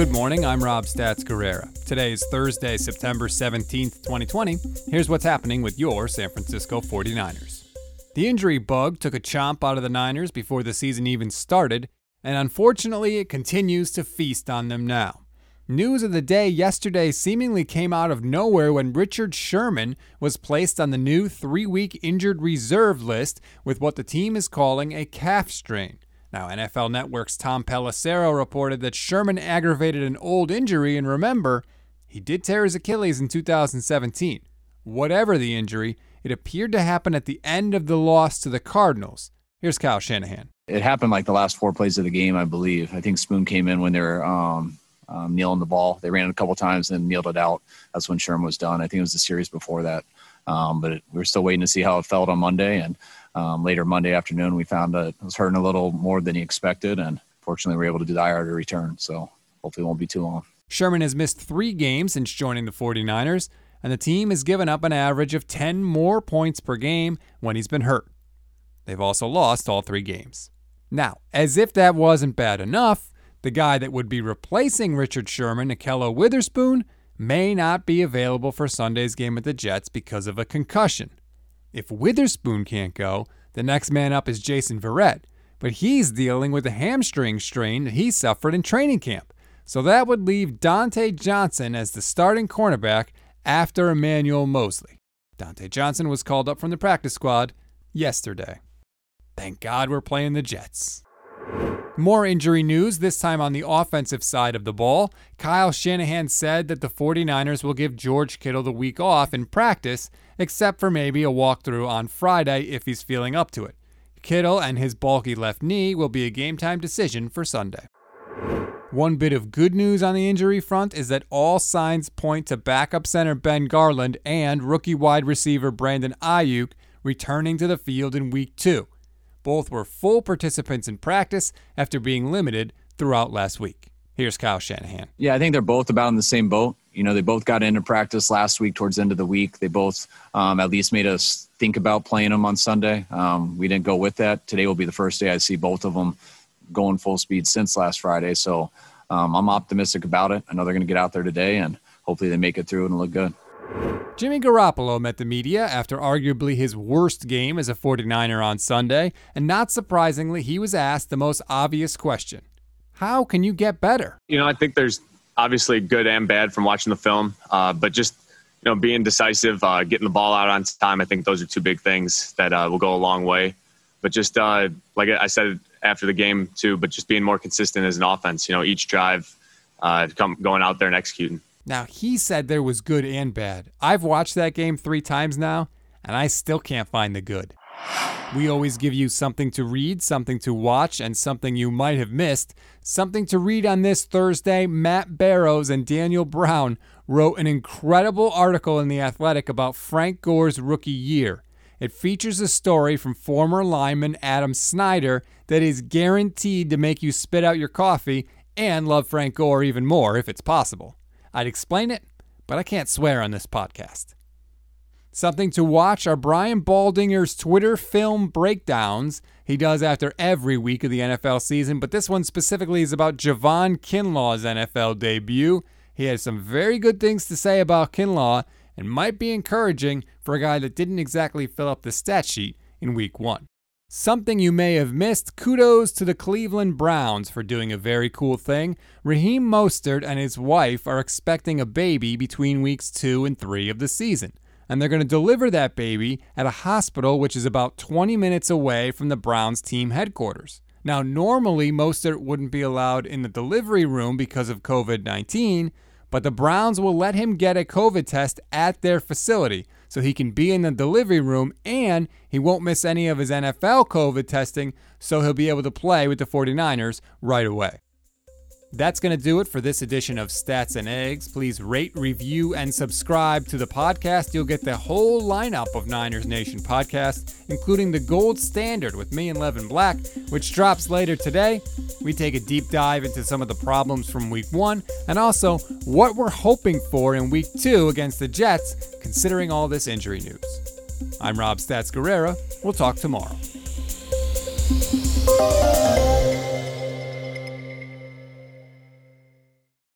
Good morning, I'm Rob Stats Guerrera. Today is Thursday, September 17th, 2020. Here's what's happening with your San Francisco 49ers. The injury bug took a chomp out of the Niners before the season even started, and unfortunately, it continues to feast on them now. News of the day yesterday seemingly came out of nowhere when Richard Sherman was placed on the new three week injured reserve list with what the team is calling a calf strain. Now, NFL Network's Tom Pelissero reported that Sherman aggravated an old injury, and remember, he did tear his Achilles in 2017. Whatever the injury, it appeared to happen at the end of the loss to the Cardinals. Here's Kyle Shanahan. It happened like the last four plays of the game, I believe. I think Spoon came in when they were um, um, kneeling the ball. They ran it a couple times and kneeled it out. That's when Sherman was done. I think it was the series before that. Um, but it, we are still waiting to see how it felt on Monday. And um, later Monday afternoon, we found that it was hurting a little more than he expected. And fortunately, we were able to IR to return. So hopefully, it won't be too long. Sherman has missed three games since joining the 49ers, and the team has given up an average of 10 more points per game when he's been hurt. They've also lost all three games. Now, as if that wasn't bad enough, the guy that would be replacing Richard Sherman, Ahkello Witherspoon, may not be available for Sunday's game with the Jets because of a concussion. If Witherspoon can't go, the next man up is Jason Verrett, but he's dealing with a hamstring strain that he suffered in training camp. So that would leave Dontae Johnson as the starting cornerback after Emmanuel Moseley. Dontae Johnson was called up from the practice squad yesterday. Thank God we're playing the Jets. More injury news, this time on the offensive side of the ball. Kyle Shanahan said that the 49ers will give George Kittle the week off in practice, except for maybe a walkthrough on Friday if he's feeling up to it. Kittle and his bulky left knee will be a game time decision for Sunday. One bit of good news on the injury front is that all signs point to backup center Ben Garland and rookie wide receiver Brandon Aiyuk returning to the field in week two. Both were full participants in practice after being limited throughout last week. Here's Kyle Shanahan. Yeah, I think they're both about in the same boat. You know, they both got into practice last week towards the end of the week. They both um, at least made us think about playing them on Sunday. Um, we didn't go with that. Today will be the first day I see both of them going full speed since last Friday. So um, I'm optimistic about it. I know they're going to get out there today and hopefully they make it through and look good. Jimmy Garoppolo met the media after arguably his worst game as a 49er on Sunday, and not surprisingly, he was asked the most obvious question How can you get better? You know, I think there's obviously good and bad from watching the film, uh, but just you know, being decisive, uh, getting the ball out on time. I think those are two big things that uh, will go a long way. But just uh, like I said after the game too, but just being more consistent as an offense. You know, each drive, uh, come going out there and executing. Now, he said there was good and bad. I've watched that game three times now, and I still can't find the good. We always give you something to read, something to watch, and something you might have missed. Something to read on this Thursday Matt Barrows and Daniel Brown wrote an incredible article in The Athletic about Frank Gore's rookie year. It features a story from former lineman Adam Snyder that is guaranteed to make you spit out your coffee and love Frank Gore even more if it's possible. I'd explain it, but I can't swear on this podcast. Something to watch are Brian Baldinger's Twitter film breakdowns he does after every week of the NFL season, but this one specifically is about Javon Kinlaw's NFL debut. He has some very good things to say about Kinlaw and might be encouraging for a guy that didn't exactly fill up the stat sheet in week one. Something you may have missed kudos to the Cleveland Browns for doing a very cool thing. Raheem Mostert and his wife are expecting a baby between weeks two and three of the season. And they're going to deliver that baby at a hospital which is about 20 minutes away from the Browns team headquarters. Now, normally, Mostert wouldn't be allowed in the delivery room because of COVID 19, but the Browns will let him get a COVID test at their facility so he can be in the delivery room and he won't miss any of his NFL COVID testing, so he'll be able to play with the 49ers right away. That's going to do it for this edition of Stats and Eggs. Please rate, review, and subscribe to the podcast. You'll get the whole lineup of Niners Nation podcasts, including the Gold Standard with me and Levin Black, which drops later today. We take a deep dive into some of the problems from week one and also what we're hoping for in week two against the Jets, considering all this injury news. I'm Rob Stats Guerrera. We'll talk tomorrow.